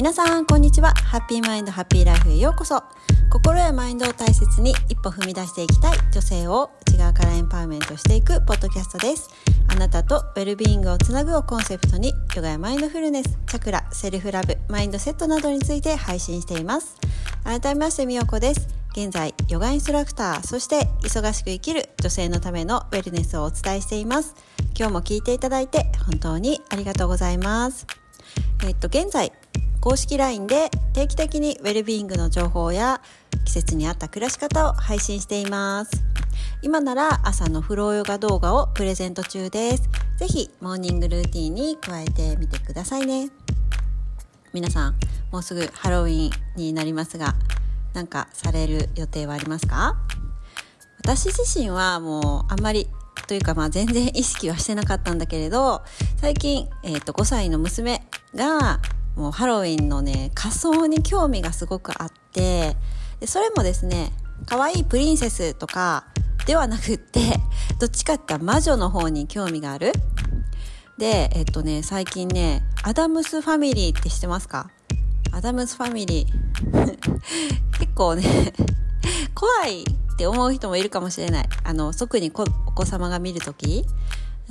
皆さんこんにちは。 Happy Mind Happy Life へようこそ。心やマインドを大切に一歩踏み出していきたい。女性を内側からエンパワーメントしていくポッドキャストです。あなたとウェルビーイングをつなぐをコンセプトにヨガやマインドフルネスチャクラセルフラブマインドセットなどについて配信しています。改めましてみよこです。現在ヨガインストラクターそして忙しく生きる女性のためのウェルネスをお伝えしています。今日も聞いていただいて本当にありがとうございます。えっと現在公式 LINE で定期的にウェルビーイングの情報や季節に合った暮らし方を配信しています。今なら朝のフローヨガ動画をプレゼント中です。ぜひモーニングルーティンに加えてみてくださいね。皆さんもうすぐハロウィンになりますがなんかされる予定はありますか？私自身はもうあんまりというかまあ全然意識はしてなかったんだけれど最近、えー、と5歳の娘がもうハロウィンのね仮装に興味がすごくあってでそれもですね可愛いプリンセスとかではなくって どっちかって魔女の方に興味がある。でえっとね最近ねアダムスファミリーって知ってますか？アダムスファミリー。結構ね怖いって思う人もいるかもしれない。あの特にお子様が見るとき。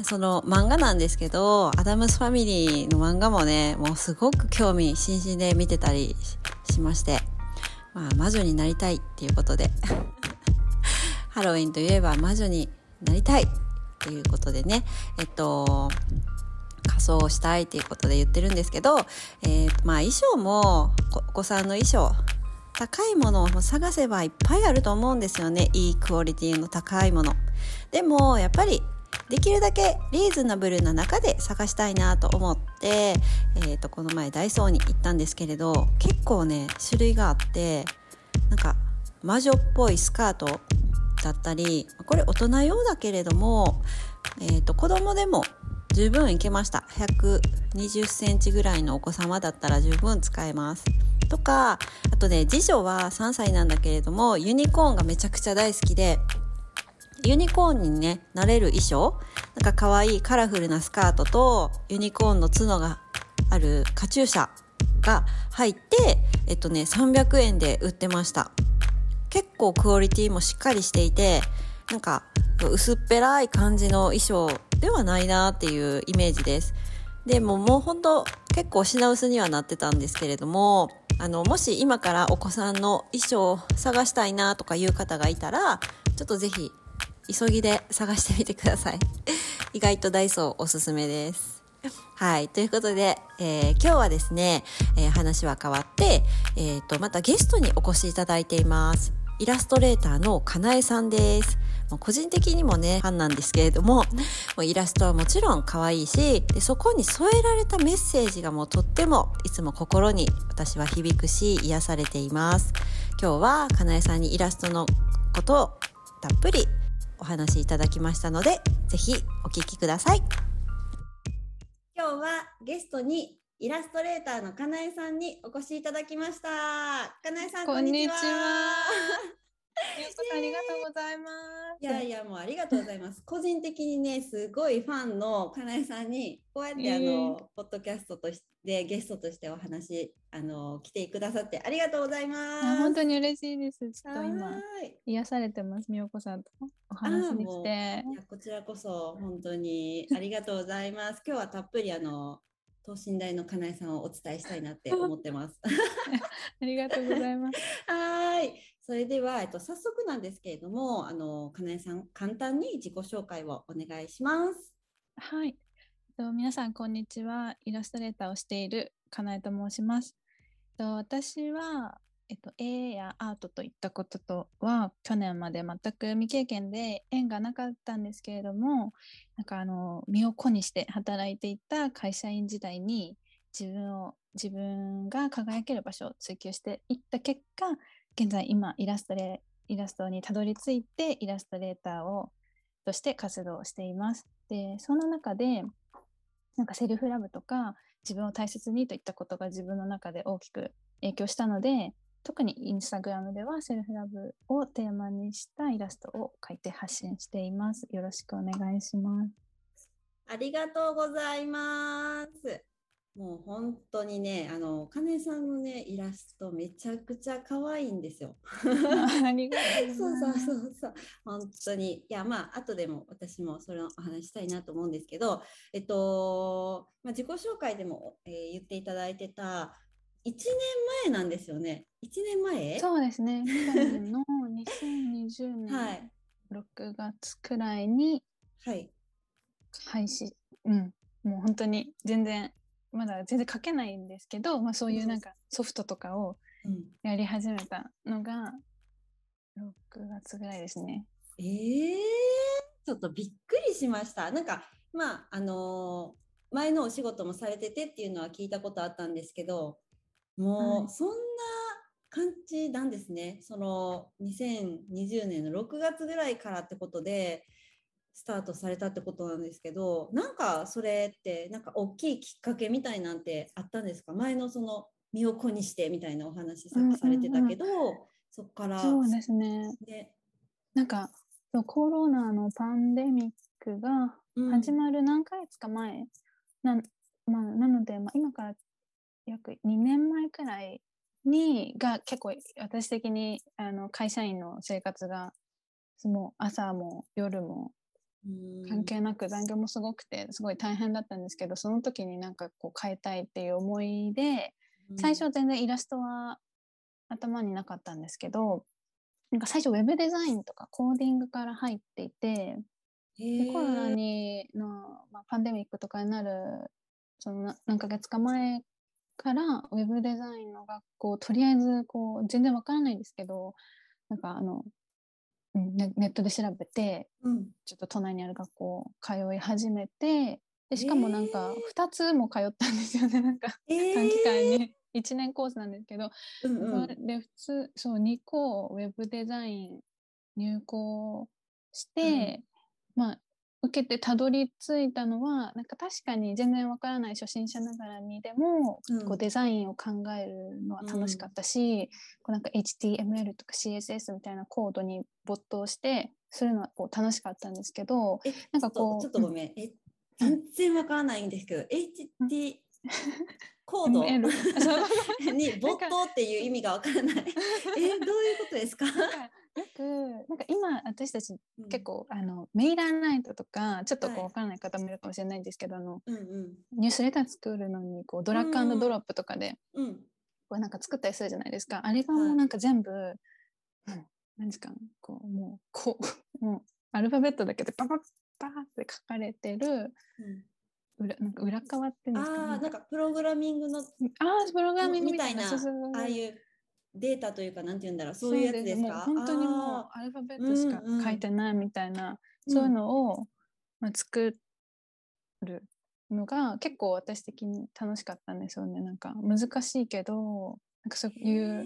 その漫画なんですけど、アダムスファミリーの漫画もね、もうすごく興味津々で見てたりしまして、まあ魔女になりたいっていうことで、ハロウィンといえば魔女になりたいっていうことでね、えっと、仮装をしたいっていうことで言ってるんですけど、えー、まあ衣装も、お子さんの衣装、高いものを探せばいっぱいあると思うんですよね。いいクオリティの高いもの。でも、やっぱりできるだけリーズナブルな中で探したいなと思って、えー、とこの前ダイソーに行ったんですけれど結構ね種類があってなんか魔女っぽいスカートだったりこれ大人用だけれども、えー、と子供でも十分いけました。120センチぐらいのお子様だったら十分使えます。とかあとね次女は3歳なんだけれどもユニコーンがめちゃくちゃ大好きでユニコーンにね、なれる衣装なんか可愛いカラフルなスカートとユニコーンの角があるカチューシャが入って、えっとね、300円で売ってました。結構クオリティもしっかりしていて、なんか薄っぺらい感じの衣装ではないなっていうイメージです。でももうほんと結構品薄にはなってたんですけれども、あの、もし今からお子さんの衣装を探したいなとかいう方がいたら、ちょっとぜひ急ぎで探してみてください。意外とダイソーおすすめです。はい。ということで、えー、今日はですね、えー、話は変わって、えっ、ー、と、またゲストにお越しいただいています。イラストレーターのかなえさんです。もう個人的にもね、ファンなんですけれども、もうイラストはもちろん可愛いしで、そこに添えられたメッセージがもうとってもいつも心に私は響くし、癒されています。今日はかなえさんにイラストのことをたっぷりお話しいただきましたので、ぜひお聞きください。今日はゲストにイラストレーターのかなえさんにお越しいただきました。かなえさん、こんにちは。ありがとうございます。いやいや、もうありがとうございます。個人的にね、すごいファンのかなえさんに、こうやってあの、えー、ポッドキャストとしてゲストとしてお話、あの、来てくださってありがとうございます。本当に嬉しいです。ちょっと今、癒されてます、みよこさんとお話できて。いや、こちらこそ、本当にありがとうございます。今日はたっぷりあの、等身大のかなえさんをお伝えしたいなって思ってます。ありがとうございます。はい。それでは、えっと、早速なんですけれども、あの、かなえさん、簡単に自己紹介をお願いします。はい。と皆さん、こんにちは。イラストレーターをしているかなえと申します。と私は、えっと、絵やアートといったこととは去年まで全く未経験で縁がなかったんですけれどもなんかあの身を粉にして働いていた会社員時代に自分を自分が輝ける場所を追求していった結果現在今イラストレイラストにたどり着いてイラストレーターをとして活動しています。でその中でなんかセルフラブとか自分を大切にといったことが自分の中で大きく影響したので特にインスタグラムではセルフラブをテーマにしたイラストを描いて発信しています。よろしくお願いします。ありがとうございます。もう本当にね、あの、金さんのね、イラストめちゃくちゃ可愛いんですよ。ありがとうそうそうございます。そうそう、本当に。いや、まあ、後でも私もそれのお話したいなと思うんですけど、えっと、まあ、自己紹介でも、えー言っていただいてた、1年前なんですよね。1年前？そうですね。去年の2020は年い。6月くらいにはい。配信、うん、もう本当に全然、まだ全然書けないんですけど、まあそういうなんかソフトとかをうん、やり始めたのが6月ぐらいですね。えー、ちょっとびっくりしました。なんか、まあ、あのー前のお仕事もされててっていうのは聞いたことあったんですけど、もはいうそんな感じなんですね。その2020年の6月ぐらいからってことで、スタートされたってことなんですけど、なんかそれって、なんか大きいきっかけみたいなんてあったんですか？前のその身を粉にしてみたいなお話さっきされてたけど、そこから、そうですね。ねなんかそうコロナのパンデミックがうん。始まる何ヶ月か前、なんまあ、なので、まあ、今から約2年前くらいにが結構私的にあの会社員の生活がもう朝も夜も関係なく残業もすごくてすごい大変だったんですけどその時になんかこう変えたいっていう思いで最初は全然イラストは頭になかったんですけどなんか最初ウェブデザインとかコーディングから入っていてでコロナにの、まあ、パンデミックとかになるそのな何ヶ月か前からウェブデザインの学校とりあえずこう全然わからないんですけどなんかあの、うんネネットで調べてうん。ちょっと都内にある学校通い始めてでしかもなんか2つも通ったんですよね なんかえー。短期間に。1年コースなんですけど、うんうん。で普通そう2個ウェブデザイン入校して、まあ受けてたどり着いたのはなんか確かに全然わからない初心者ながらにでも、うん。こうデザインを考えるのは楽しかったし、こうなんか HTML とか CSS みたいなコードに没頭してするのはこう楽しかったんですけどえなんかこうちょっとごめん、え全然わからないんですけど、HT コード に没頭っていう意味がわからない。えどういうことですか？なんかよくなんか今私たち結構、あのメイラーナイトとかちょっとこうはい。わからない方もいるかもしれないんですけど、あのうんうん。ニュースレター作るのにこうドラッグアンドドロップとかでうん。こうなんか作ったりするじゃないですか。あれがもはい。うなんか全部、うん、何ですかこうもうこう もうアルファベットだけでパパッパーって書かれてるうん。裏なんか裏側っていうんですかああねなんかプログラミングのあープログラミングみたいな。ああいうデータというかなんて言うんだろうそういうやつですか？本当にもうあアルファベットしかうんうん書いてないみたいな、ーそういうのを、まあ、作るのが結構私的に楽しかったんですよね。なんか難しいけどなんかそううんいう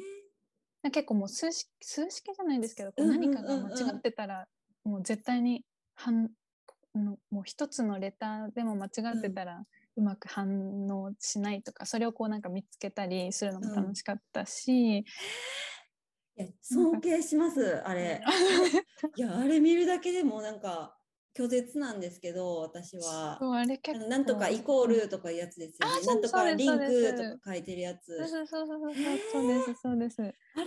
結構もう数式数式じゃないですけどこううんうんうん。うん何かが間違ってたらもう絶対に反のもう一つのレターでも間違ってたらうまく反応しないとかそれをこうなんか見つけたりするのも楽しかったし、いや尊敬しますあれ。いやあれ見るだけでもなんか拒絶なんですけど私は。そうあれあ結なんとかイコールとかいうやつですよね。うなんとかリンクとか書いてるやつ。そうそうそうそうですそうです。あれ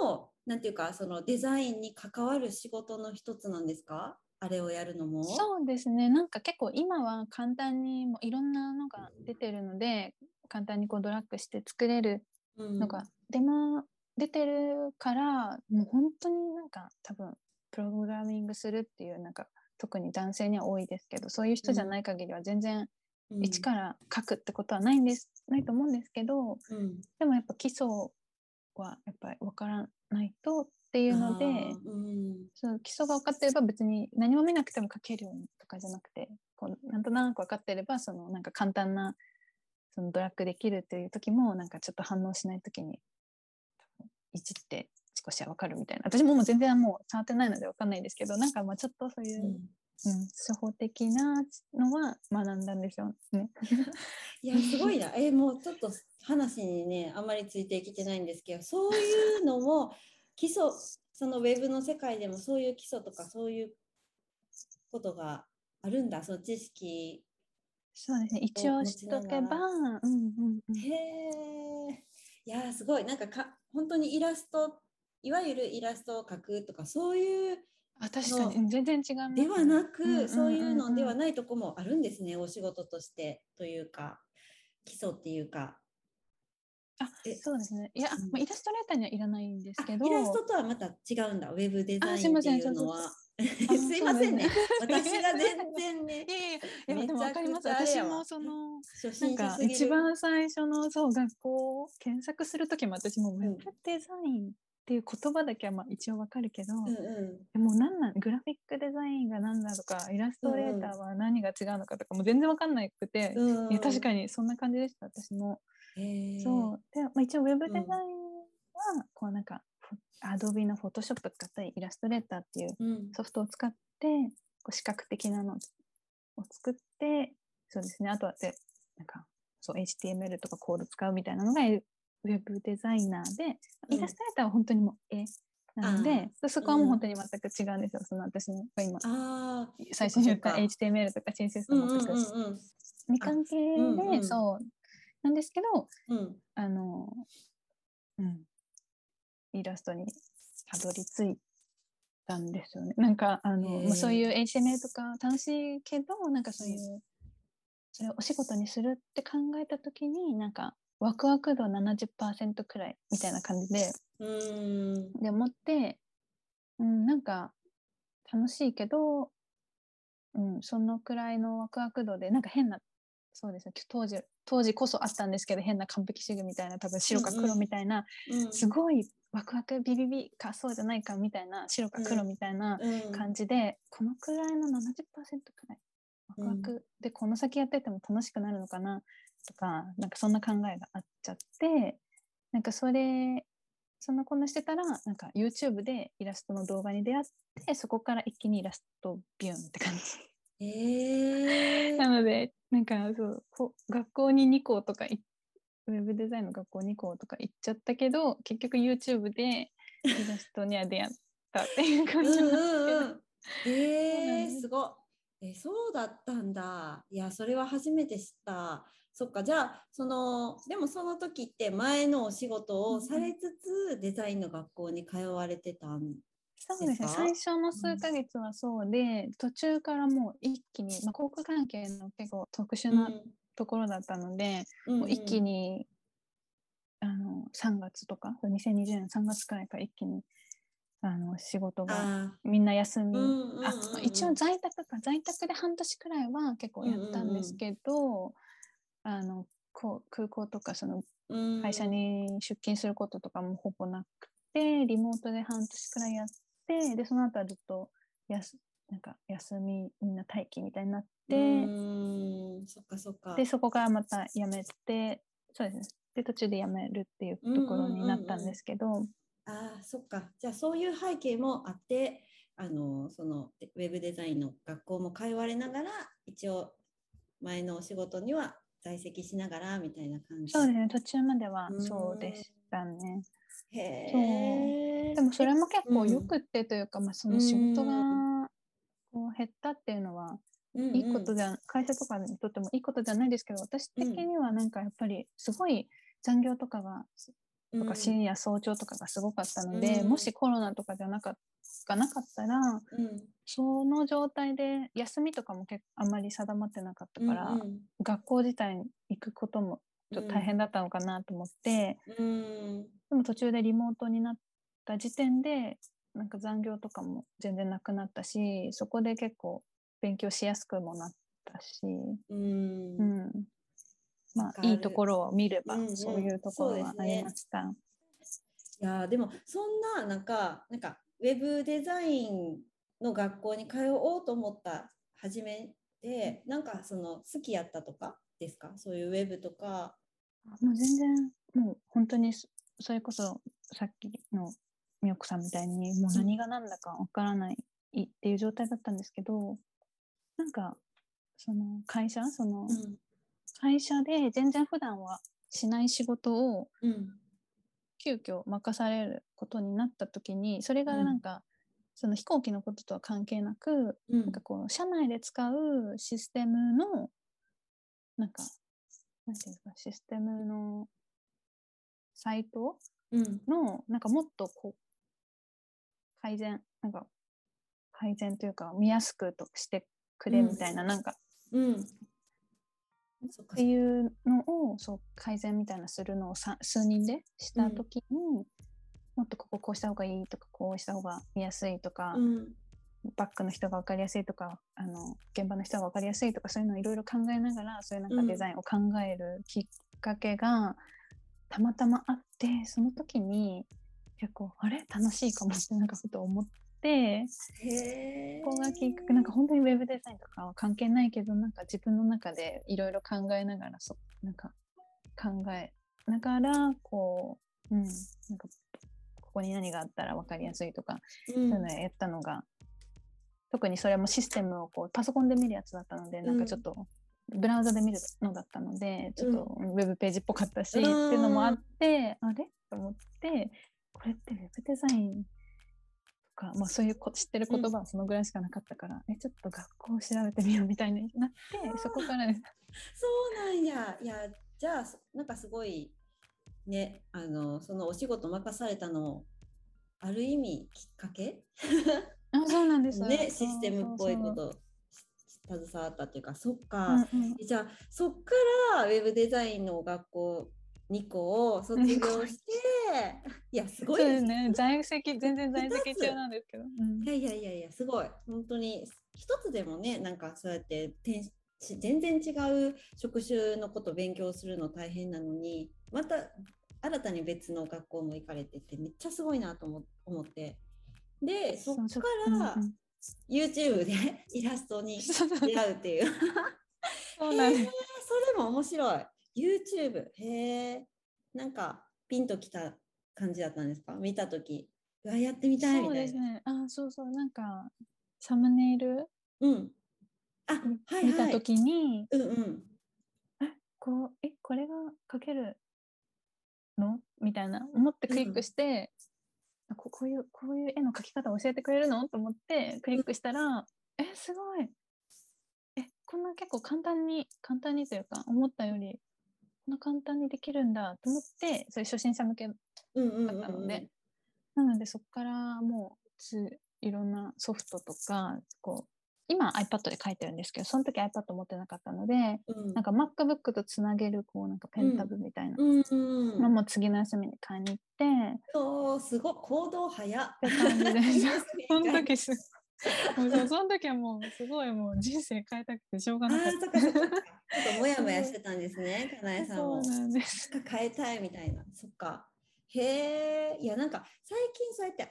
も、なんていうか、そのデザインに関わる仕事の一つなんですか？あれをやるのも？そうですね。なんか結構今は簡単にもういろんなのが出てるので簡単にこうドラッグして作れるうん。のが出,、ま、出てるからもう本当になんか多分プログラミングするっていうなんか特に男性には多いですけどそういう人じゃない限りは全然うん。一から書くってことはないんです、ないと思うんですけどうん。でもやっぱ基礎はやっぱり分からないとっていうので。うんそう基礎が分かってれば別に何も見なくても書けるようにとかじゃなくてこうなんとなく分かってればそのなんか簡単なそのドラッグできるっていう時もなんかちょっと反応しない時にいじって少しは分かるみたいな私ももう全然もう触ってないので分かんないですけどなんかまあちょっとそういう、うんうん初歩的なのは学んだんですよね。いや、すごいな。え、もうちょっと話にね、あまりついてきてないんですけど、そういうのも基礎、そのウェブの世界でもそういう基礎とかそういうことがあるんだ、その知識そうですね。一応しとけば、うんうんうん。へえ。いやーすごいなんかか本当にイラストいわゆるイラストを描くとかそういうあ、確かにうん全然違いますね。ではなうんうんうんくうんそういうのではないとこもあるんですねお仕事としてというか基礎っていうかあえ、そうですね。いや、うん。まあ、イラストレーターにはいらないんですあけど。イラストとはまた違うんだウェブデザあインってすいませんいうのはすいませんね。私が全然ね いやいやでもわかります。私もその、初なんか一番最初のそう学校を検索するときも私もウんェブデザインっていう言葉だけはまあ一応わかるけど、うんうん。でもなんなんグラフィックデザインが何だとかイラストレーターは何が違うのかとかも全然わかんなくて、うん。いや確かにそんな感じでした私も。そう。で、まあ、一応ウェブデザインはこうなんか、アドビのフォトショップ使ったりイラストレーターっていううん。ソフトを使ってこう視覚的なのを作ってそうですね。あとはでなんかそう HTML とかコード使うみたいなのがウェブデザイナーで、うん。イラストレーターは本当にもう絵なのでそこはもう本当に全く違うんですよ、その私の今最初に言った HTML とか CSS とうんうんうんうん。未関係で、そうなんですけどうん。あの、うん、イラストにたどり着いたんですよね。なんか、あの、へーまあ、そういう HTML とか楽しいけど、なんかそういう、それをお仕事にするって考えたときに、なんか、ワクワク度70%くらいみたいな感じで、うーん。で思って、うん、なんか、楽しいけど、うん、そのくらいのワクワク度で、なんか変な、そうですね、当時、当時こそあったんですけど、変な完璧主義みたいな、多分白か黒みたいな、うんすごいワクワクビビビかそうじゃないかみたいな、白か黒みたいなうん。感じで、このくらいの70%くらい、ワクワク。でこの先やってても楽しくなるのかなとか、なんかそんな考えがあっちゃって、なんかそれ、そんなこんなしてたら、なんか YouTube でイラストの動画に出会って、そこから一気にイラストビューンって感じ。えーなので、なんかそうこ学校に2校とかいウェブデザインの学校2校とか行っちゃったけど、結局 YouTube でイラストには出会ったっていう感じなんですけど。うんうんうん、えー、すごい。えそうだったんだ。いや、それは初めて知った。そっか、じゃあ、その、でもその時って前のお仕事をされつつ、デザインの学校に通われてたん。そうですね。最初の数ヶ月はそうで、途中からもう一気に、まあ、航空関係の結構特殊なところだったので、うんもう一気。に、あの、3月とか、2020年3月くらいから一気に、あの、仕事があみんな休み、ーうんうんうんうん。あまあ一応在宅か。在宅で半年くらいは結構やったんですけど、あのこう空港とかそのうん。会社に出勤することとかもほぼなくて、リモートで半年くらいやってでその後はずっとやすなんか休みみんな待機みたいになって、うんそっかそっか。でそこからまた辞めてそうですねで途中で辞めるっていうところになったんですけど、ああ、そっか。じゃあそういう背景もあって、あのそのウェブデザインの学校も通われながら、一応前のお仕事には在籍しながらみたいな感じ。そうですね途中まではうんそうでしたね。へえ。でもそれも結構うん。よくってというか、まあ、その仕事がこう減ったっていうのはうんうん。いいことじゃ、会社とかにとってもいいことじゃないですけど私的にはなんかやっぱりすごい残業とかがとか深夜早朝とかがすごかったので、うん。もしコロナとかじゃなかがなかったらうん。その状態で休みとかも結構あんまり定まってなかったから、うんうん。学校自体に行くこともちょっと大変だったのかなと思って、うん。でも途中でリモートになった時点でなんか残業とかも全然なくなったしそこで結構勉強しやすくもなったし、うん。うん、まあいいところを見ればうんうん。そういうところはありました。いやーでもそんななんかなんかウェブデザインの学校に通おうと思った初めでなんかその好きやったとかですか？そういうウェブとか。もう全然もう本当にそそれこそさっきのみよこさんみたいにもう何が何だかわからないっていう状態だったんですけどなんかその会社そのうん。会社で全然普段はしない仕事をうん。急遽任されることになった時にそれがうん。なんか、その飛行機のこととは関係なく、うん。なんかこう社内で使うシステムのなんか、なんていうんですか、システムのサイト？うん。の、なんかもっとこう、改善、なんか、改善というか、見やすくとしてくれみたいな、なんか、うん。そっていうのをそう改善みたいなするのをさ数人でしたうん。時に、もっとこここうした方がいいとかこうした方が見やすいとか、うんバックの人が分かりやすいとかあの現場の人が分かりやすいとかそういうのをいろいろ考えながらそういうなんかうん。デザインを考えるきっかけがたまたまあってその時に結構あれ？楽しいかもってなんかふと思って。ここがきっかけなんか本当にウェブデザインとかは関係ないけどなんか自分の中でいろいろ考えながらそなんか考えながらこううんなんかここに何があったら分かりやすいとか、うそういうんのやったのが特にそれもシステムをこうパソコンで見るやつだったのでなんかちょっとブラウザで見るのだったのでちょっとウェブページっぽかったし、うん。っていうのもあってあれ？と思ってこれってウェブデザインとか、まあ、そういうこ知ってる言葉はそのぐらいしかなかったから、えちょっと学校を調べてみようみたいになって そこから。です。そうなんや。いやじゃあなんかすごいねあのそのお仕事任されたのある意味きっかけ？あそうなんです。ねシステムっぽいことし携わったっていうかそっか、うんうん。じゃあそっからウェブデザインの学校2個を卒業して いやすごいですね。在籍全然在籍中なんですけど、うん。いやいやいやいやすごい。本当に一つでもねなんかそうやって全然違う職種のことを勉強するの大変なのにまた新たに別の学校も行かれててめっちゃすごいなと思思ってでそっかそうら YouTube で イラストに出会うっていう。そうなんですそれも面白い。YouTube へえなんかピンときた感じだったんですか？見た時。うわやってみたいみそうたいな。ですね。あ、そうそう、なんか、サムネイルうん。あはいはい。見たときに、うんうん。こう、え、これが書けるの？みたいな、思ってクリックして、あここういう、こういう絵の描き方を教えてくれるの？と思って、クリックしたら、え、すごい。え、こんな結構簡単に、簡単にというか、思ったより、こんな簡単にできるんだと思って、それ初心者向けだったので、うんなのでそこからもうついろんなソフトとかこう今 iPad で書いてるんですけどその時 iPad 持ってなかったのでうんなんか MacBook とつなげるこうなんかペンタブみたいなのも次の休みに買いに行ってっそうすごい行動早っ。て感じで そのあ時そうその時はもうすごいもう人生変えたくてしょうがあなかっーそっかそっかそっか。ちょっともやもやしてたんですね、かなえたそうさんも。なんですか変えたいみたいな。そっか。へえ。いやなんか最近そうやって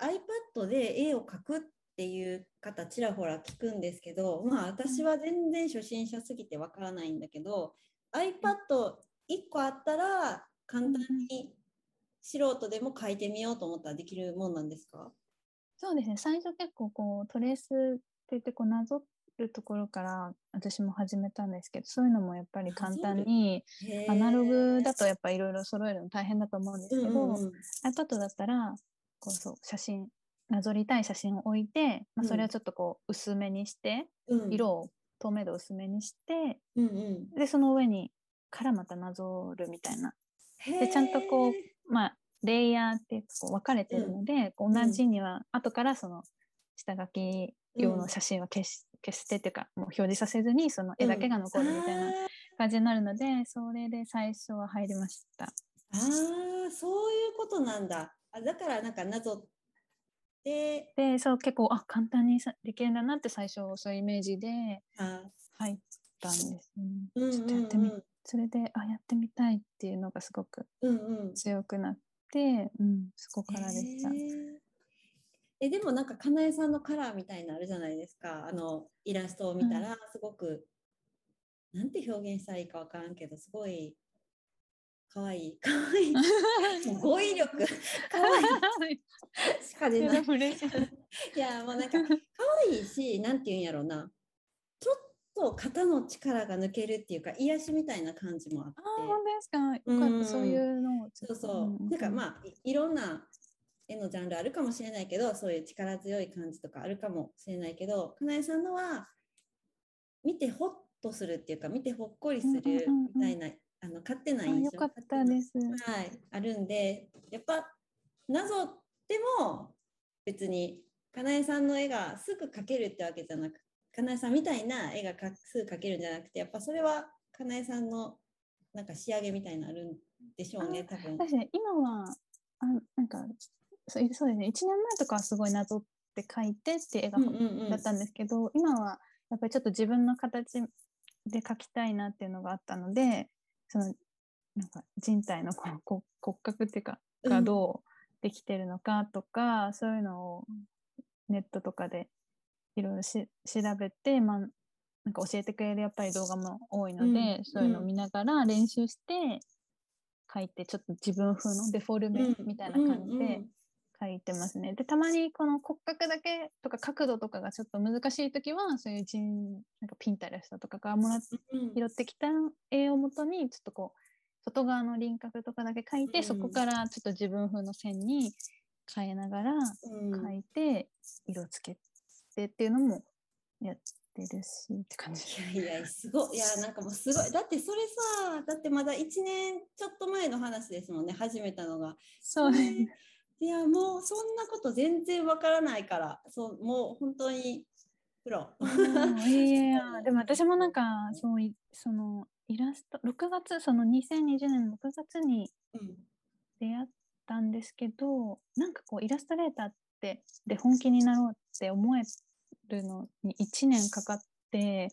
iPad で絵を描くっていう方ちらほら聞くんですけど、まあ私は全然初心者すぎてわからないんだけど、iPad1 個あったら簡単に素人でも描いてみようと思ったらできるもんなんですか？そうですね。最初結構こうトレースって言ってこうなぞるところから私も始めたんですけどそういうのもやっぱり簡単にアナログだとやっぱいろいろ揃えるの大変だと思うんですけど、うんうんうん。iPad だったらこうそう写真なぞりたい写真を置いて、まあ、それをちょっとこう薄めにして、うん。色を透明度薄めにしてうんうん。でその上にからまたなぞるみたいな。でちゃんとこうまあレイヤーってこう分かれてるので、こう同じには後からその下書き用の写真は消し,、消してっていうかもう表示させずにその絵だけが残るみたいな感じになるので、それで最初は入りました。あーそういうことなんだ。あだからなんかなぞってで。そう結構あ簡単にさできるんだなって最初そういうイメージであ入ったんです、うんうんうん。ちょっとやってみ、それであやってみたいっていうのがすごくうんうん。強くなって、うん、そこからでした。へー。えでもなんかかなえさんのカラーみたいなのあるじゃないですか。あのイラストを見たらすごく、なんて表現したらいいかわからんけどすごいかわいいかわいいもう語彙力 かわいいしか出ないい。いやもうなんか可愛いし、なんていうんやろうな。ちょっと肩の力が抜けるっていうか、癒しみたいな感じもあってあ。ー本当ですか。うんそういうの。そうそう。なんかまあい、いろんな絵のジャンルあるかもしれないけど、そういう力強い感じとかあるかもしれないけど、かなえさんのは、見てほっとするっていうか見てほっこりするうんうんうんうんみたいな、あの勝手なあ印象よかったです。はい、あるんでやっぱなぞっても別にかなえさんの絵がすぐ描けるってわけじゃなくかなえさんみたいな絵がかすぐ描けるんじゃなくてやっぱそれはかなえさんのなんか仕上げみたいなのあるんでしょうね多分。確かに今はあなんかそうですね1年前とかはすごいなぞって描いてって絵がだったんですけど、今はやっぱりちょっと自分の形で描きたいなっていうのがあったのでそのなんか人体のこ骨格っていうかがどうできてるのかとか、そういうのをネットとかでいろいろし調べて、まあ、なんか教えてくれるやっぱり動画も多いので、うん。そういうのを見ながら練習して書いてちょっと自分風のデフォルメみたいな感じで書いてますね。でたまにこの骨格だけとか角度とかがちょっと難しい時はそういう人なんかピンタレストとかがもらっうんうん拾ってきた絵をもとにちょっとこう外側の輪郭とかだけ描いて、うんそこからちょっと自分風の線に変えながらうん描いて色つけてっていうのもやってるしって感じ。いやいやすごいいやなんかもうすごいだってそれさだってまだ1年ちょっと前の話ですもんね始めたのが。そうね。ねいやもうそんなこと全然わからないからそうもう本当にプロ。うんいやいや でも私もなんかそういそのイラスト6月その2020年の6月にうん。出会ったんですけどなんかこうイラストレーターってで本気になろうって思えるのに1年かかって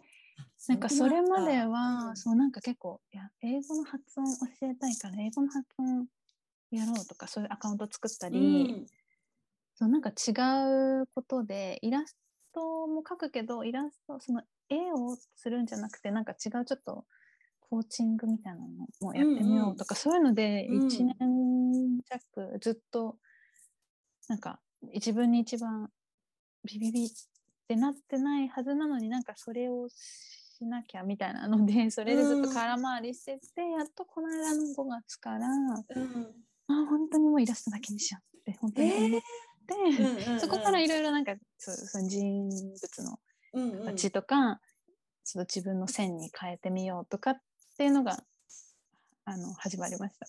なんかそれまでは、うん。そうなんか結構いや英語の発音教えたいから英語の発音やろうとかそういうアカウント作ったり、うん。そうなんか違うことでイラストも描くけどイラストその絵をするんじゃなくてなんか違うちょっとコーチングみたいなのもやってみようとか、そういうのでうん1年弱ずっとなんか自分に一番ビビビってなってないはずなのになんかそれをしなきゃみたいなのでそれでずっと空回りしてて、やっとこの間の5月からうんあ本当にもうイラストだけにしようって本当に思って。うんうんそこからいろいろなんかそうその人物のうんうん。形とか、ちょっと自分の線に変えてみようとかっていうのがあの始まりました。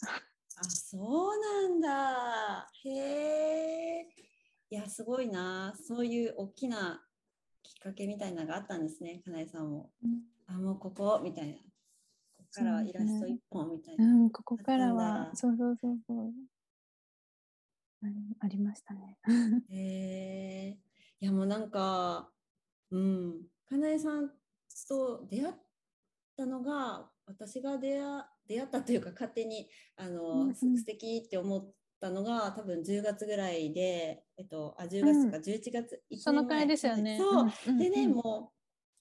あそうなんだ。へえいやすごいな。そういう大きなきっかけみたいなのがあったんですねかなえさんも。あもうここみたいなからはイラスト一本みたいうな、ん、ここからはだ。そうそうそうそう。ありましたね。へえいやもうなんかうん。かなえさんと出会ったのが私が出会出会ったというか勝手にあの、うんうん。す素敵って思ったのが多分10月ぐらいで、えっと、あ10月とか11月、一そのくらいですよね。そう、んんでね、うん。もう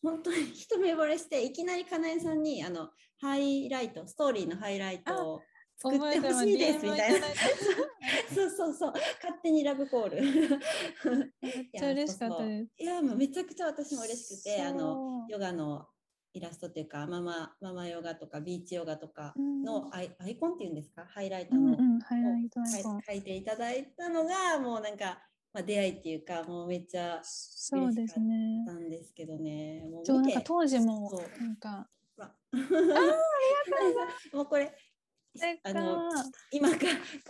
本当に一目惚れしていきなりかなえさんにあのハイライトストーリーのハイライトを作ってほしいですみたいな。そうそうそう勝手にラブコール。めっちゃ嬉しかったです。いやもうめちゃくちゃ私も嬉しくてあのヨガのイラストっていうかママママヨガとかビーチヨガとかうんのアイ,、アイコンっていうんですか？ハイライトの、う。書いていただいたのがもうなんか、まあ、出会いっていうかもうめっちゃそうですね。なんですけどね。もうそうなんか当時もなんか。ほらもうこれあの今か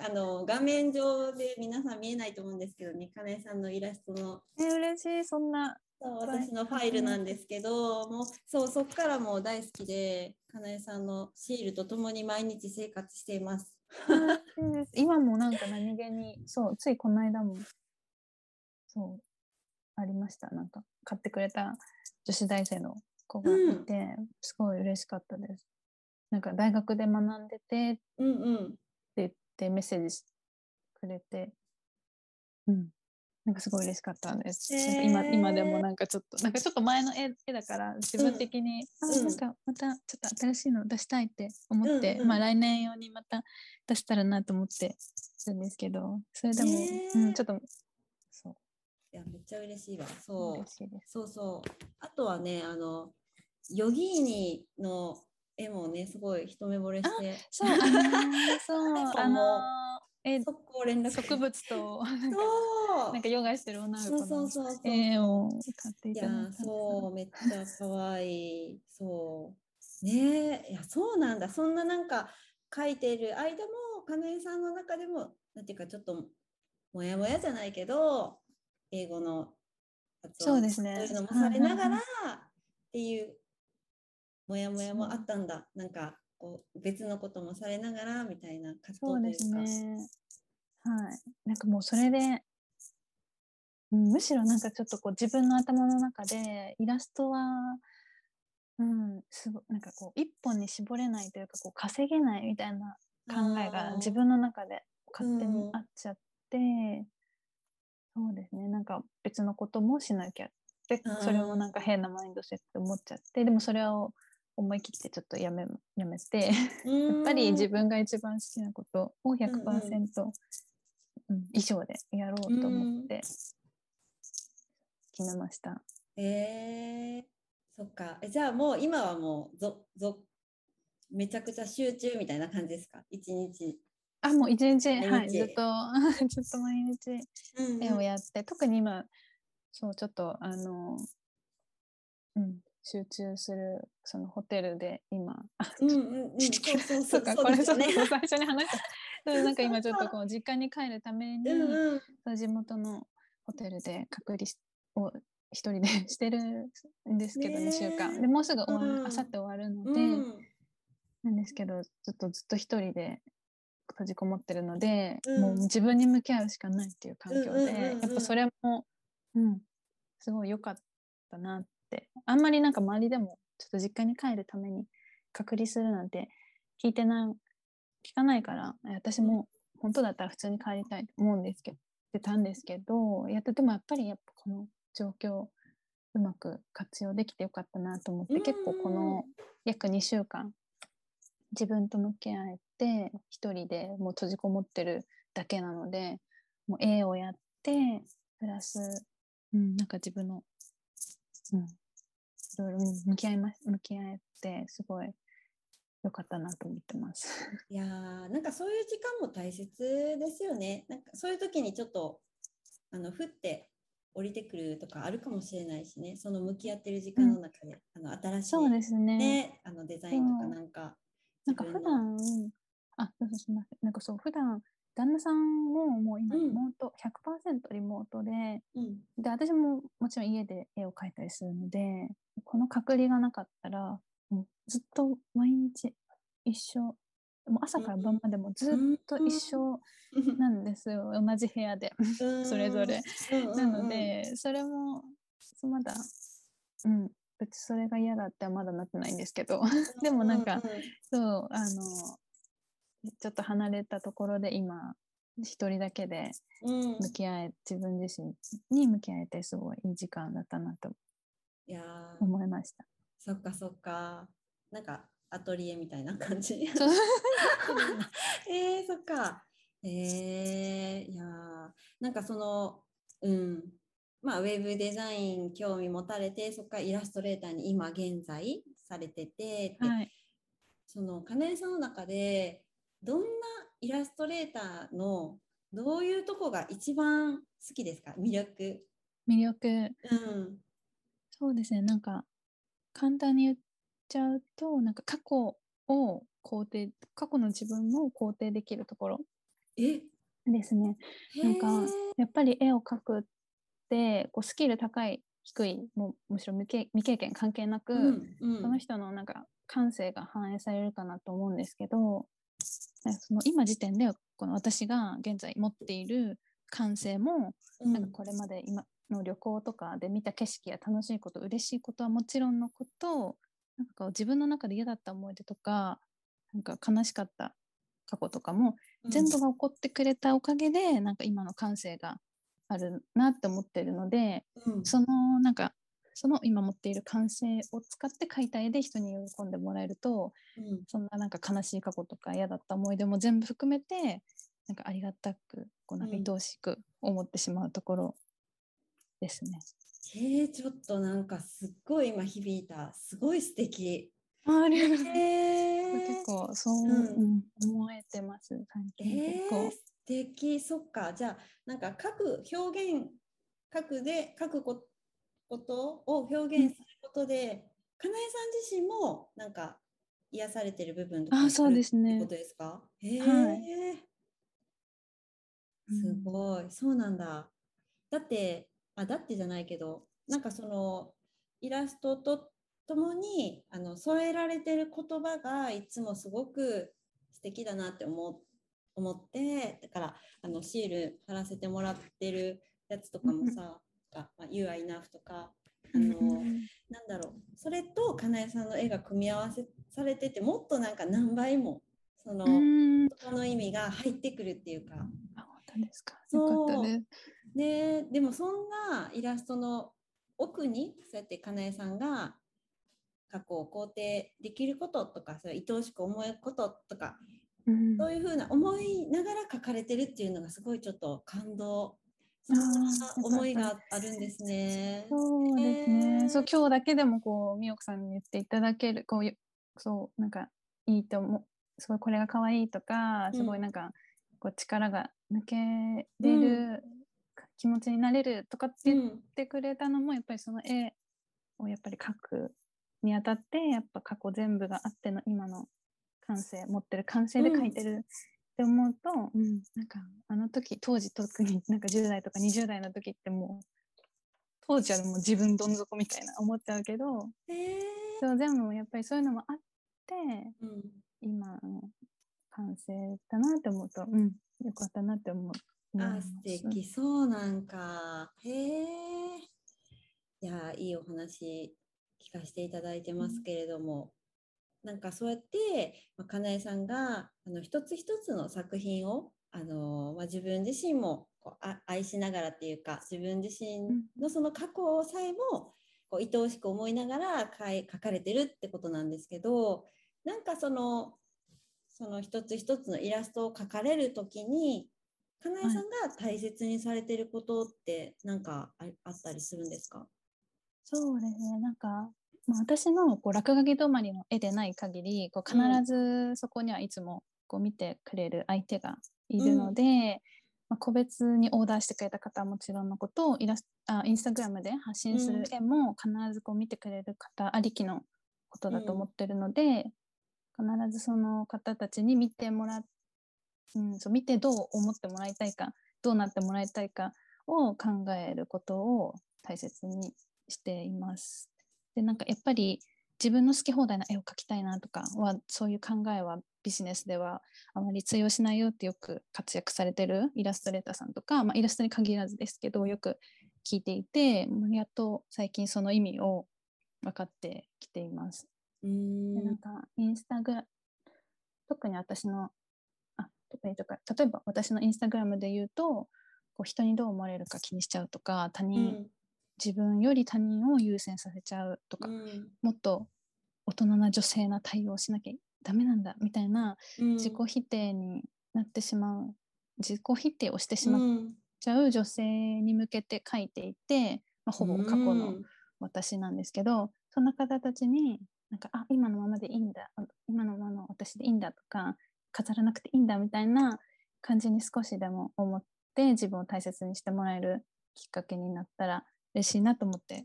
あの画面上で皆さん見えないと思うんですけどね、かなえさんのイラストの。え嬉しいそんな。私のファイルなんですけど、もうそうそこからもう大好きで、かなえさんのシールとともに毎日生活しています。今もなんか何気にそうついこの間もそうありました。なんか買ってくれた女子大生の子がいて、すごい嬉しかったです。なんか大学で学んでてってうん。うん。言ってメッセージしくれて。うん。なんかすごい嬉しかったんです、へー。今今でもなんかちょっとなんかちょっと前の絵絵だから自分的に、うん。あなんかまたちょっと新しいの出したいって思って、うんうん。まあ来年用にまた出したらなと思ってるんですけどそれでも、へー。うん、ちょっとや、めっちゃ嬉しいわ。そう。そうそう。あとはね、あの、ヨギーニの絵もね、すごい一目惚れして。そう、あのーそう、あのーえ速攻連絡。植物となんかヨガしてる女の子のそうそうそうそう。絵を買っていたそう。めっちゃ可愛い。そう。ね。えいやそうなんだ。そんななんか書いている間もかなえさんの中でもなんていうかちょっともやもやじゃないけど英語の発音そうですね。そういうのもされながらはいっていうもやもやもあったんだ。なんかこう別のこともされながらみたいな葛そうで藤というか。すね。はい。なんかもうそれで、うんむしろなんかちょっとこう自分の頭の中でイラストは、うん、すごなんかこう一本に絞れないというかこう稼げないみたいな考えが自分の中で勝手うんにあっちゃって、そうですねなんか別のこともしなきゃってそれもなんか変なマインドセット思っちゃってでもそれを思い切ってちょっとやめやめて。やっぱり自分が一番好きなことを100%、うん衣装でやろうと思って決めました。えー、そっか。えじゃあもう今はもうぞぞめちゃくちゃ集中みたいな感じですか？一日。あ、もう一日、はい、ずっと、ずっと毎日うん絵をやって、特に今、そう、ちょっと、あの、うん、集中する、そのホテルで今、あ、うんうんうん。そう か、そうこれですよね。そうそう最初に話した。そうなんか今ちょっとこう、実家に帰るために、うんうん。地元のホテルで隔離しを一人で してるんですけど、ね2週間。でもうすぐ終わる、うん明後日終わるので、うんなんですけど、ずっとずっと一人で閉じこもってるので、うん。もう自分に向き合うしかないっていう環境で、やっぱそれも、うん、すごい良かったなって。あんまりなんか周りでも、ちょっと実家に帰るために隔離するなんて聞いてない、聞かないから、私も本当だったら普通に帰りたいと思うんですけど、ってたんですけど、やっててもやっぱりやっぱこの状況、うまく活用できてよかったなと思って、結構この約2週間、自分と向き合えて、一人でもう閉じこもってるだけなので、もう絵をやって、プラス、うん、なんか自分の、うん、いろいろうん向き合いま、向き合えて、すごい良かったなと思ってます。いやーなんかそういう時間も大切ですよね。なんかそういう時にちょっとあの降って降りてくるとかあるかもしれないしね。その向き合ってる時間の中で、あの新しいそうですね。ねあのデザインとかなんか。なんか普段、あ、そうそうすみません。なんかそう、普段、旦那さんももう今うん。リモート、100%リモートで、うん。で、私ももちろん家で絵を描いたりするので、この隔離がなかったら、もうずっと毎日一緒、もう朝から晩までもずっと一緒なんですよ、同じ部屋で、それぞれ。なの、で、それも、まだ、うん、それが嫌だってはまだなってないんですけど、でもなんか、そう、あの、ちょっと離れたところで今、一人だけでうんうん向き合え、自分自身に向き合えて、すごいいい時間だったなと思いました。そっかそっか。なんかアトリエみたいな感じ。えー、そっか。えー、いやーなんかその、うん。まあ、ウェブデザイン興味持たれて、そこからイラストレーターに今現在されてて、ではい。その金井さんの中で、どんなイラストレーターのどういうとこが一番好きですか？魅力。魅力。うん。そうですね。なんか、簡単に言っちゃうと、なんか過去を肯定、過去の自分も肯定できるところえ？ですね。なんかやっぱり絵を描くって、こうスキル高い、低い、もうむしろ未経験関係なく、うんうん。その人のなんか感性が反映されるかなと思うんですけど、その今時点でこの私が現在持っている感性も、うん。なんかこれまで今の旅行とかで見た景色や楽しいこと嬉しいことはもちろんのことなんかこう自分の中で嫌だった思い出とかなんか悲しかった過去とかも全部が起こってくれたおかげで、なんか今の感性があるなって思ってるのでうん。そのなんかその今持っている感性を使って解体で人に喜んでもらえるとうん。そんななんか悲しい過去とか嫌だった思い出も全部含めてなんかありがたくこうなんかうん愛おしく思ってしまうところですね。えー、ちょっとなんかすっごい今響いた。すごい素敵。あありがとうございます。えー、結構そう、うん。うん思えてます。最近え結構。ー、敵そっか。じゃあなんか書く表現書くで書くことを表現することで、かなえさん自身もなんか癒されてる部分とかあそうですね。ことですか？へえ、はい。すごい、そうなんだ。だって、あ、だってじゃないけど、なんかそのイラストとともにあの添えられてる言葉がいつもすごく素敵だなって思う思って、だからあのシール貼らせてもらってるやつとかもさ、がまあ、You are enough とか、あの、なんだろう、それとかなえさんの絵が組み合わせされてて、もっとなんか何倍もそのう言ん葉の意味が入ってくるっていうか。ですか。そうよかったです。ででもそんなイラストの奥にそうやってかなえさんが過去を肯定できることとかそう愛おしく思うこととかうん。そういうふうな思いながら書かれてるっていうのがすごいちょっと感動思いがあるんですね。そうですへね。ー。そう今日だけでもこうみおこさんに言っていただけるこうそうなんかいいと思うすごいこれが可愛いとかすごうんいなんか、こう力が抜けれる、気持ちになれるとかって言っうん。てくれたのも、やっぱりその絵をやっぱり描くにあたってやっぱ過去全部があっての今の感性持ってる感性で描いてるって思うと、うん。なんかあの時当時特になんか10代とか20代の時ってもう当時はもう自分どん底みたいな思っちゃうけどへー。そうでもやっぱりそういうのもあってうん。今の完成だなって思うと、うん、よかったなって思う。あ素敵。そうなんか。へえいやいいお話聞かせていただいてますけれども、なんかそうやって、まあ、かなえさんがあの一つ一つの作品をあの、まあ、自分自身もこう愛しながらっていうか自分自身のその過去さえもこう愛おしく思いながらかい書かれてるってことなんですけどなんかそのその一つ一つのイラストを描かれる時にかなえさんが大切にされてることって何かああったりするんですか？そうですね。なんか、まあ、私のこう落書き止まりの絵でない限りこう必ずそこにはいつもこう見てくれる相手がいるので、まあ、個別にオーダーしてくれた方はもちろんのことイラスあインスタグラムで発信する絵も必ずこう見てくれる方ありきのことだと思ってるので、必ずその方たちに見てもらっうん、そう見てどう思ってもらいたいかどうなってもらいたいかを考えることを大切にしています。でなんかやっぱり自分の好き放題な絵を描きたいなとかはそういう考えはビジネスではあまり通用しないよってよく活躍されてるイラストレーターさんとか、まあ、イラストに限らずですけどよく聞いていてやっと最近その意味を分かってきています。うーでなんんかインスタグラ特に私のあ特にとか例えば私のインスタグラムで言うとこう人にどう思われるか気にしちゃうとか他う人、ん自分より他人を優先させちゃうとか、うん。もっと大人な女性な対応をしなきゃダメなんだみたいなうん。自己否定になってしまう自己否定をしてしまっうん。ちゃう女性に向けて書いていて、まあ、ほぼ過去のうん。私なんですけど、そんな方たちになんかあ今のままでいいんだあ今のままの私でいいんだとか飾らなくていいんだみたいな感じに少しでも思って自分を大切にしてもらえるきっかけになったら嬉しいなと思って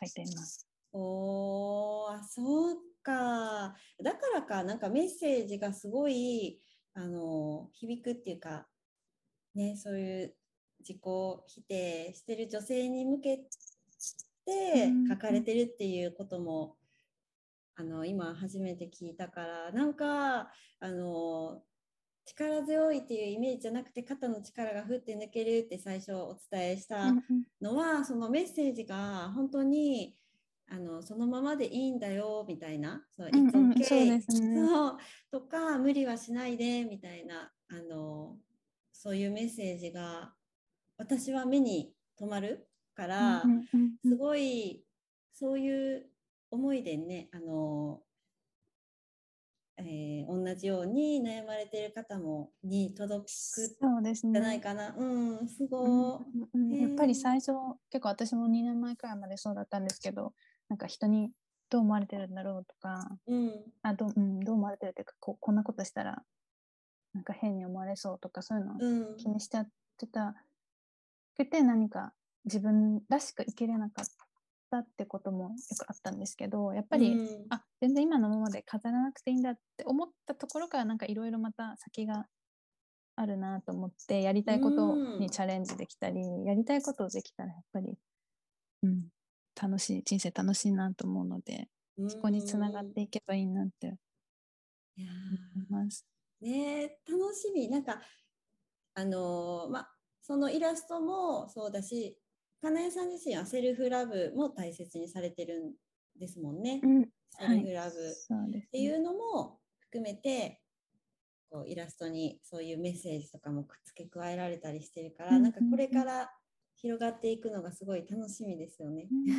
書いています。おあそうかだからかなんかメッセージがすごいあの響くっていうかねそういう自己否定してる女性に向けて書かれてるっていうこともあの今初めて聞いたからなんかあの力強いっていうイメージじゃなくて肩の力がふって抜けるって最初お伝えしたうんうん。のはそのメッセージが本当にあのそのままでいいんだよみたいな「そううんうん It's そうね。そうとか「無理はしないで」みたいなあのそういうメッセージが私は目に留まるから、うんうんうんうん。すごいそういう思いでねあの、えー同じように悩まれてる方もに届くじゃないかな。うん、すうんごうんうんやっぱり最初結構私も2年前くらいまでそうだったんですけどなんか人にどう思われてるんだろうとかい。うん、あど,、うん、どう思われてるというかこうこんなことしたらなんか変に思われそうとかそういうのうん。気にしちゃってたくて何か自分らしく生きれなかったってこともよくあったんですけどやっぱり、うん。あ全然今のままで飾らなくていいんだって思ったところからなんかいろいろまた先があるなと思ってやりたいことうん。にチャレンジできたり、やりたいことできたらやっぱり、うん、楽しい人生楽しいなと思うのでそこにつながっていけばいいなって思います。ーねえ楽しみ。なんかあのーまそのイラストもそうだしかなえさん自身はセルフラブも大切にされてるんですもんね。うん、セルフラブ。っていうのも含めてこうイラストにそういうメッセージとかも付け加えられたりしてるから、うんなんかこれから広がっていくのがすごい楽しみですよね。うん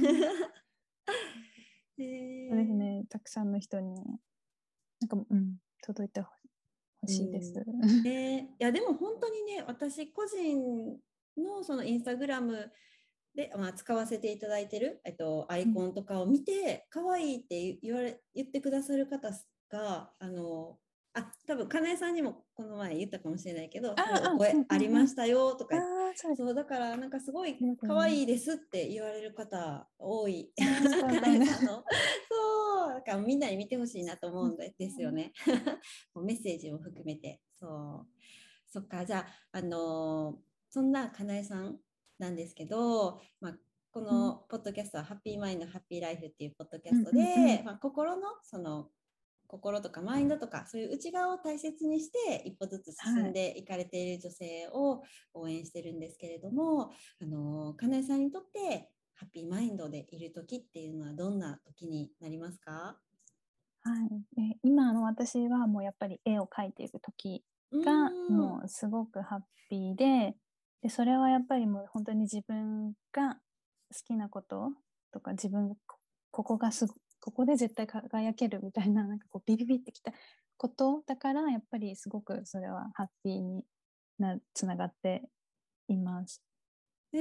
へー そうですね。たくさんの人に、なんか、うん、届いてほほしいです。ねいやでも本当にね私個人のそのインスタグラムで、まあ、使わせていただいてる、えっと、アイコンとかを見て、可愛いって言われ言ってくださる方があのあ多分かなえさんにもこの前言ったかもしれないけど声ありましたよとあかそう。そうだからなんかすごい可愛いですって言われる方多い。あーそうだ。ねあの。そうだからみんなに見てほしいなと思うんでですよね。メッセージも含めて。そう。そっかじゃああのーそんなかなえさんなんですけど、まあ、このポッドキャストは「ハッピーマインドハッピーライフ」っていうポッドキャストで、まあ、心のその心とかマインドとかそういう内側を大切にして一歩ずつ進んでいかれている女性を応援してるんですけれども、あのかなえさんにとってハッピーマインドでいる時っていうのはどんな時になりますか？はい。え今の私はもうやっぱり絵を描いている時がうん。もうすごくハッピーで、で、それはやっぱりもう本当に自分が好きなこととか自分がこここがすごここで絶対輝けるみたいななんかこうビビビってきたことだからやっぱりすごくそれはハッピーになつながっています。へ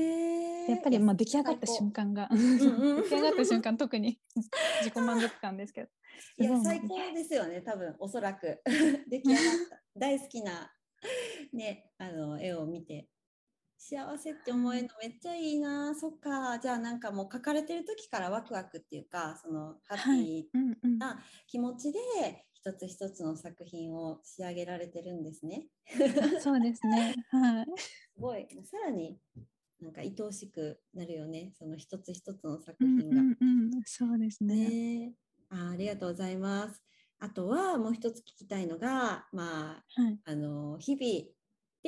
ーやっぱりまあ 出来上がった瞬間が出来上がった瞬間特に 自己満足感ですけど。いや最高ですよね多分おそらく。出来上がった。大好きな、ね、あの絵を見て幸せって思えるのめっちゃいいな。そっか。じゃあなんかもう描かれてる時からワクワクっていうかそのハッピーうんうん。な気持ちで一つ一つの作品を仕上げられてるんですね。そうですね。はい。すごい。さらになんか愛おしくなるよね。その一つ一つの作うん品が。うんうんそうですね。ね。あありがとうございます。あとはもう一つ聞きたいのが、まあ、はい。あの日々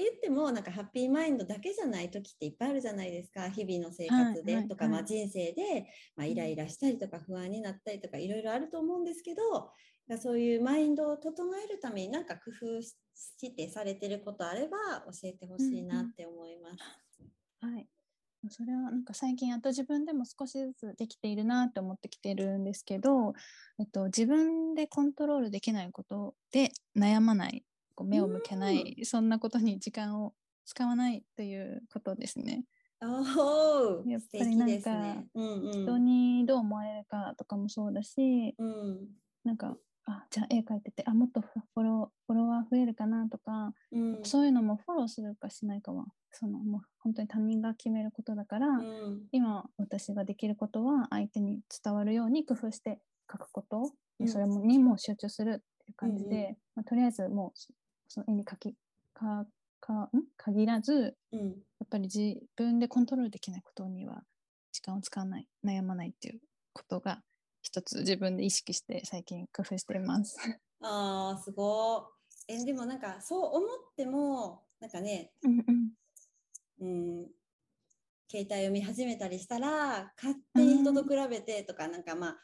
って言ってもなんかハッピーマインドだけじゃない時っていっぱいあるじゃないですか日々の生活で、はいはいとか、はいまあ、人生で、まあ、イライラしたりとか不安になったりとかいろいろあると思うんですけどそういうマインドを整えるために何か工夫ししてされてることあれば教えてほしいなって思います。はい。それはなんか最近やっと自分でも少しずつできているなって思ってきてるんですけど、えっと、自分でコントロールできないことで悩まないこう目を向けないそんなことに時間を使わないということですね。おーやっ素ぱりなんかね。うんうん。人にどう思われるかとかもそうだしうん。なんかあじゃあ絵描いててあもっとフォロフォロワー増えるかなとかうん。そういうのもフォローするかしないかはそのもう本当に他人が決めることだから、うん。今私ができることは相手に伝わるように工夫して書くこと、うん。それもにも集中するっていう感じで、うんうまあ、とりあえずもうそその絵に書きかかん？限らずうん。やっぱり自分でコントロールできないことには時間を使わない悩まないっていうことが一つ自分で意識して最近工夫しています。ああ、すごい。え、でもなんかそう思っても、なんかね、うんうん。うん、携帯を見始めたりしたら、勝手に人と比べてとか、なんかまあ、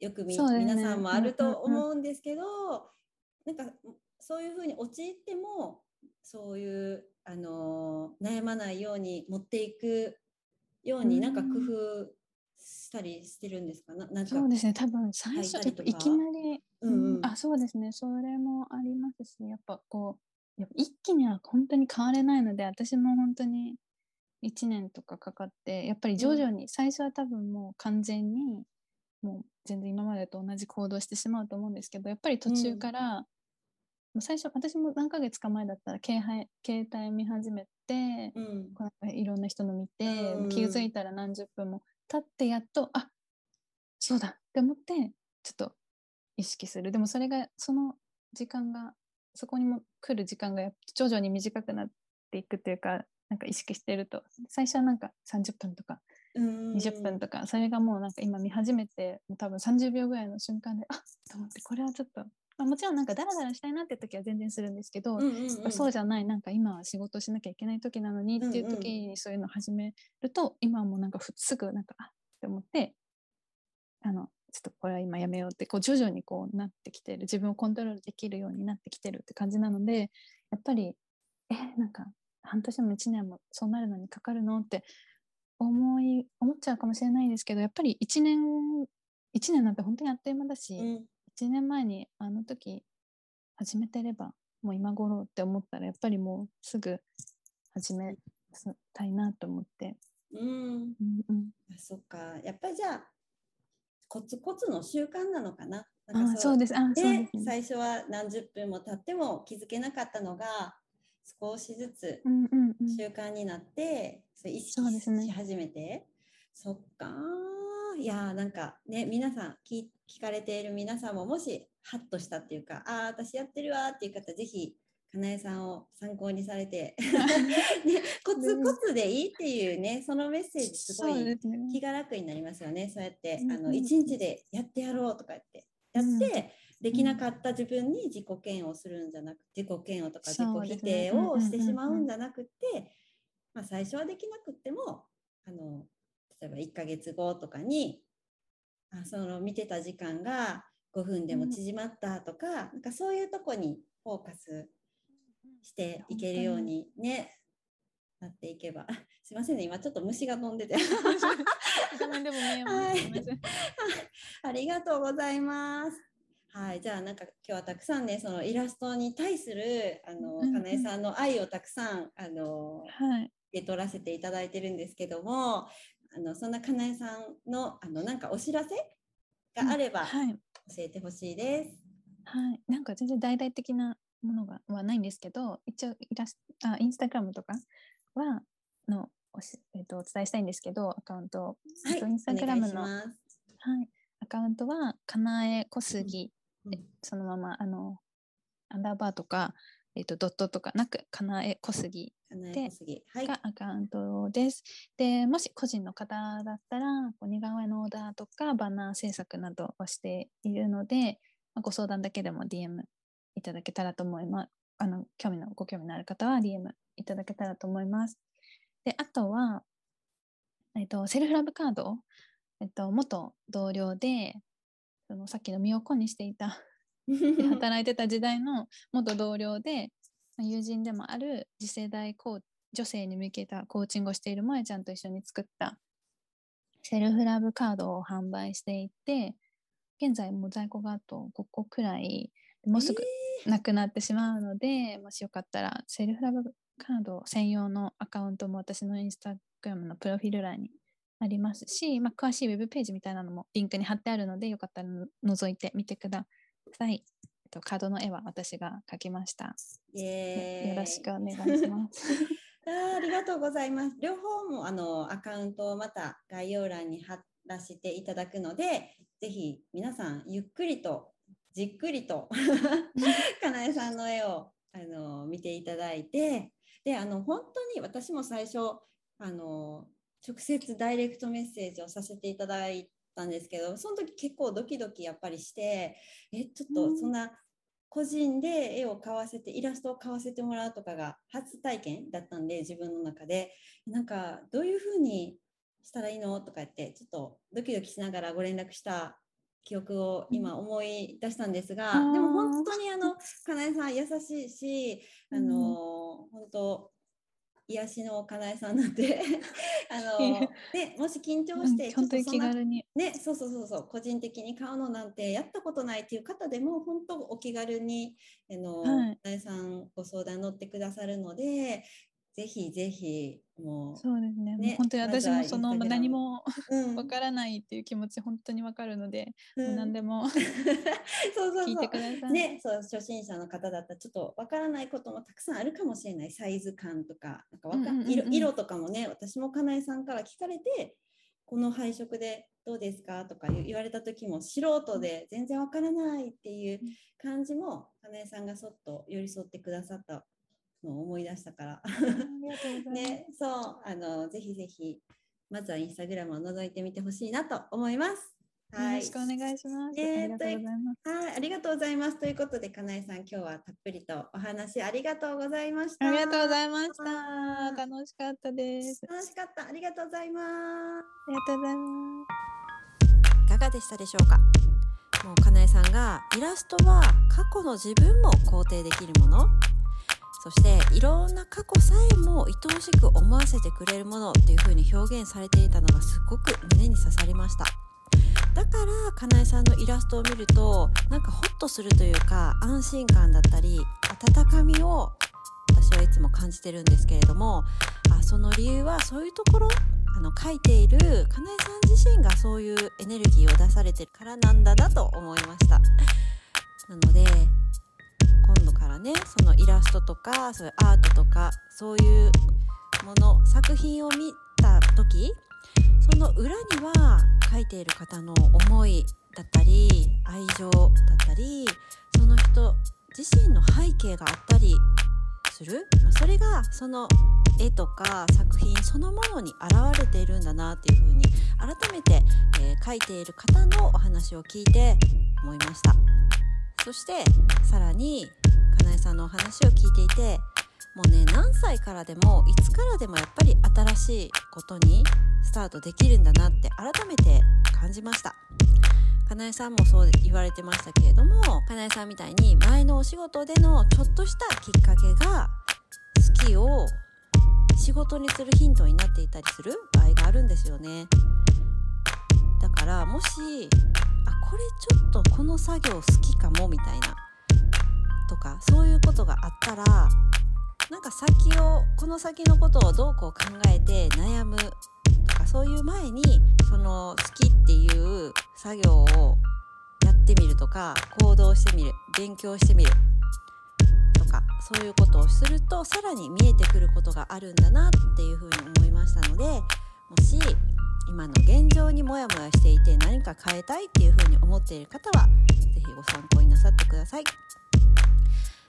よくね。皆さんもあるとうんうんうん。思うんですけど、なんかそういうふうに陥っても、そういう、あのー悩まないように持っていくように、うん。なんか工夫したりしてるんですか？ななんかそうですね。多分最初書いたりとか？やっぱいきなり、うんうん。あそうですね。それもありますしやっぱこうやっぱ一気には本当に変われないので私も本当に1年とかかかってやっぱり徐々に、最初は多分もう完全にもう全然今までと同じ行動してしまうと思うんですけどやっぱり途中から最初私も何ヶ月か前だったら携帯携帯見始めて、うん。こういろんな人の見て、うん気づいたら何十分も経ってやっとあそうだって思ってちょっと意識する。でもそれがその時間がそこにも来る時間が徐々に短くなっていくっていうかなんか意識してると。最初はなんか30分とかうん20分とか、それがもうなんか今見始めて多分30秒ぐらいの瞬間であっと思ってこれはちょっと、まあ、もちろんなんかダラダラしたいなって時は全然するんですけど、うんうんうん。そうじゃないなんか今は仕事しなきゃいけない時なのにっていううんうん時にそういうのを始めると、今はもうなんかふすぐなんかあって思ってあのちょっとこれは今やめようってこう徐々にこうなってきてる自分をコントロールできるようになってきてるって感じなのでやっぱりえなんか半年も1年もそうなるのにかかるのって思い思っちゃうかもしれないですけどやっぱり1年1年なんて本当にあっという間だし、うん1年前にあの時始めてればもう今頃って思ったらやっぱりもうすぐ始めたいなと思って、うん。うんうん、あそっか。やっぱりじゃあコツコツの習慣なのかな。あなんかそうです。あそうでね。最初は何十分も経っても気づけなかったのが少しずつうんうんうん。習慣になって、そう意識そうですね。し始めて。そっかいやーなんかね皆さん聞聞かれている皆さんももしハッとしたっていうかああ私やってるわーっていう方ぜひかなえさんを参考にされて、ね、コツコツでいいっていうねそのメッセージすごい気が楽になりますよね。そうやって、うんあの一日でやってやろうとか言って。やって、できなかった自分に自己嫌悪するんじゃなく自己嫌悪とか自己否定をうんしてしまうんじゃなくて、まあ、最初はできなくってもあの例えば1ヶ月後とかにあその見てた時間が5分でも縮まったとか,、なんかそういうとこにフォーカスしていけるようにねなっていけば。すいませんね今ちょっと虫が飛んでて。画面でも見えます、はい。ありがとうございます。はい、じゃあなんか今日はたくさんねそのイラストに対するあの、かなえさんの愛をたくさんあのはい。受け取らせていただいてるんですけどもあのそんなかなえさんのあのなんかお知らせがあればはい。教えてほしいです。はい、なんか全然大々的なものがはないんですけど一応イラスあインスタグラムとかはのおし、えっとお伝えしたいんですけどアカウント。はい、インスタグラムの。はい、アカウントはかなえこすぎ、うん。えそのままあのアンダーバーとか、えっとドットとかなくかなえ小杉はいがアカウントです。でもし個人の方だったらこう似顔絵のオーダーとかバナー制作などをしているので、まあご相談だけでも DM いただけたらと思います。あの興味のご興味のある方は DM いただけたらと思います。であとは、えっと、セルフラブカード、えっと、元同僚でそのさっきの身を粉にしていた で働いてた時代の元同僚でまあ友人でもある次世代コー女性に向けたコーチングをしている萌えちゃんと一緒に作ったセルフラブカードを販売していて現在もう在庫があと5個くらい。もうすぐなくなってしまうので、もしよかったらセルフラブカード専用のアカウントも私のインスタグラムのプロフィール欄にありますし、まあ、詳しいウェブページみたいなのもリンクに貼ってあるのでよかったらの覗いてみてください。とカードの絵は私が描きました。よろしくお願いします。あーありがとうございます。両方もあのアカウントをまた概要欄に貼らせていただくので、ぜひ皆さんゆっくりとじっくりと かなえさんの絵をあの見ていただいて、であの本当に私も最初あの直接ダイレクトメッセージをさせていただいたんですけど、その時結構ドキドキやっぱりして、えちょっうん。とそんな個人で絵を買わせてイラストを買わせてもらうとかが初体験だったんで自分の中で。なんかどういうふうにしたらいいのとか言ってちょっとドキドキしながらご連絡した記憶を今思い出したんですが、うんでも本当にあのかなえさん優しいしあの、本当癒しのかなえさんなんで あの、ね、もし緊張して、ちょっとそんな気軽に。ね、そうそうそうそう個人的に買うのなんてやったことないっていう方でも本当お気軽にあの、はい。かなえさんご相談乗ってくださるのでぜひぜひもうそうですね。ね本当に私もその何もうん。わからないっていう気持ち本当にわかるので、もううん何でも そうそう聞いそうてください。ね、そう初心者の方だったらちょっとわからないこともたくさんあるかもしれない。サイズ感とか。なんかわかうん色色とかもね私もかなえさんから聞かれてこの配色でどうですかとか言言われた時も素人で全然わからないっていう感じもかなえさんがそっと寄り添ってくださったのを思い出したから。ねそうあのぜひぜひまずはインスタグラムを覗いてみてほしいなと思います。よろしくお願いします。ねありがとうございます。はい、ありがとうございます。ということで、かなえさん、今日はたっぷりとお話ありがとうございました。ありがとうございいました。楽しかったです。楽しかった。ありがとうございます。ありがとうございまいかがでしたでしょうか？もうかなえさんがイラストは過去の自分も肯定できるもの？そしていろんな過去さえも愛おしく思わせてくれるものっていう風に表現されていたのがすごく胸に刺さりました。だからかなえさんのイラストを見るとなんかホッとするというか安心感だったり温かみを私はいつも感じてるんですけれどもあその理由はそういうところあの書いているかなえさん自身がそういうエネルギーを出されてるからなんだなと思いました。なので今度からねそのイラストとかそういうアートとかそういうもの作品を見た時その裏には書いている方の思いだったり愛情だったりその人自身の背景があったりする？それがその絵とか作品そのものに現れているんだなっていうふうに改めて、えー書いている方のお話を聞いて思いました。そしてさらにかなえさんのお話を聞いていてもうね何歳からでもいつからでもやっぱり新しいことにスタートできるんだなって改めて感じました。かなえさんもそう言われてましたけれどもかなえさんみたいに前のお仕事でのちょっとしたきっかけが好きを仕事にするヒントになっていたりする場合があるんですよね。だからもしあこれちょっとこの作業好きかもみたいな。とかそういうことがあったらなんか先をこの先のことをどうこう考えて悩むとかそういう前にその好きっていう作業をやってみるとか行動してみる勉強してみるとかそういうことをするとさらに見えてくることがあるんだなっていうふうに思いましたのでもし今の現状にモヤモヤしていて何か変えたいっていうふうに思っている方は是非ご参考になさってください。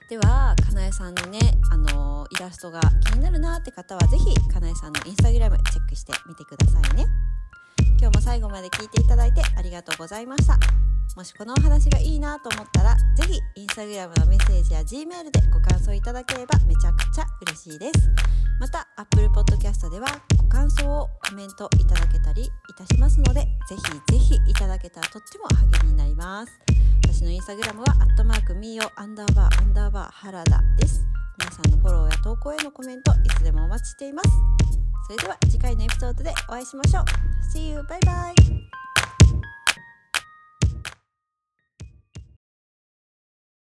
ではかなえさんのね、あのイラストが気になるなって方は是非かなえさんのインスタグラムチェックしてみてくださいね。今日も最後まで聞いていただいてありがとうございました。もしこのお話がいいなと思ったら是非インスタグラムのメッセージや G メールでご感想いただければめちゃくちゃ嬉しいです。また Apple Podcast ではご感想をコメントいただけたりいたしますのでぜひぜひいただけたらとっても励みになります。私のインスタグラムはアットマークミーヨアンダーバーアンダーバー原田です。皆さんのフォローや投稿へのコメントいつでもお待ちしています。それでは次回のエピソードでお会いしましょう。See you! バイバイ。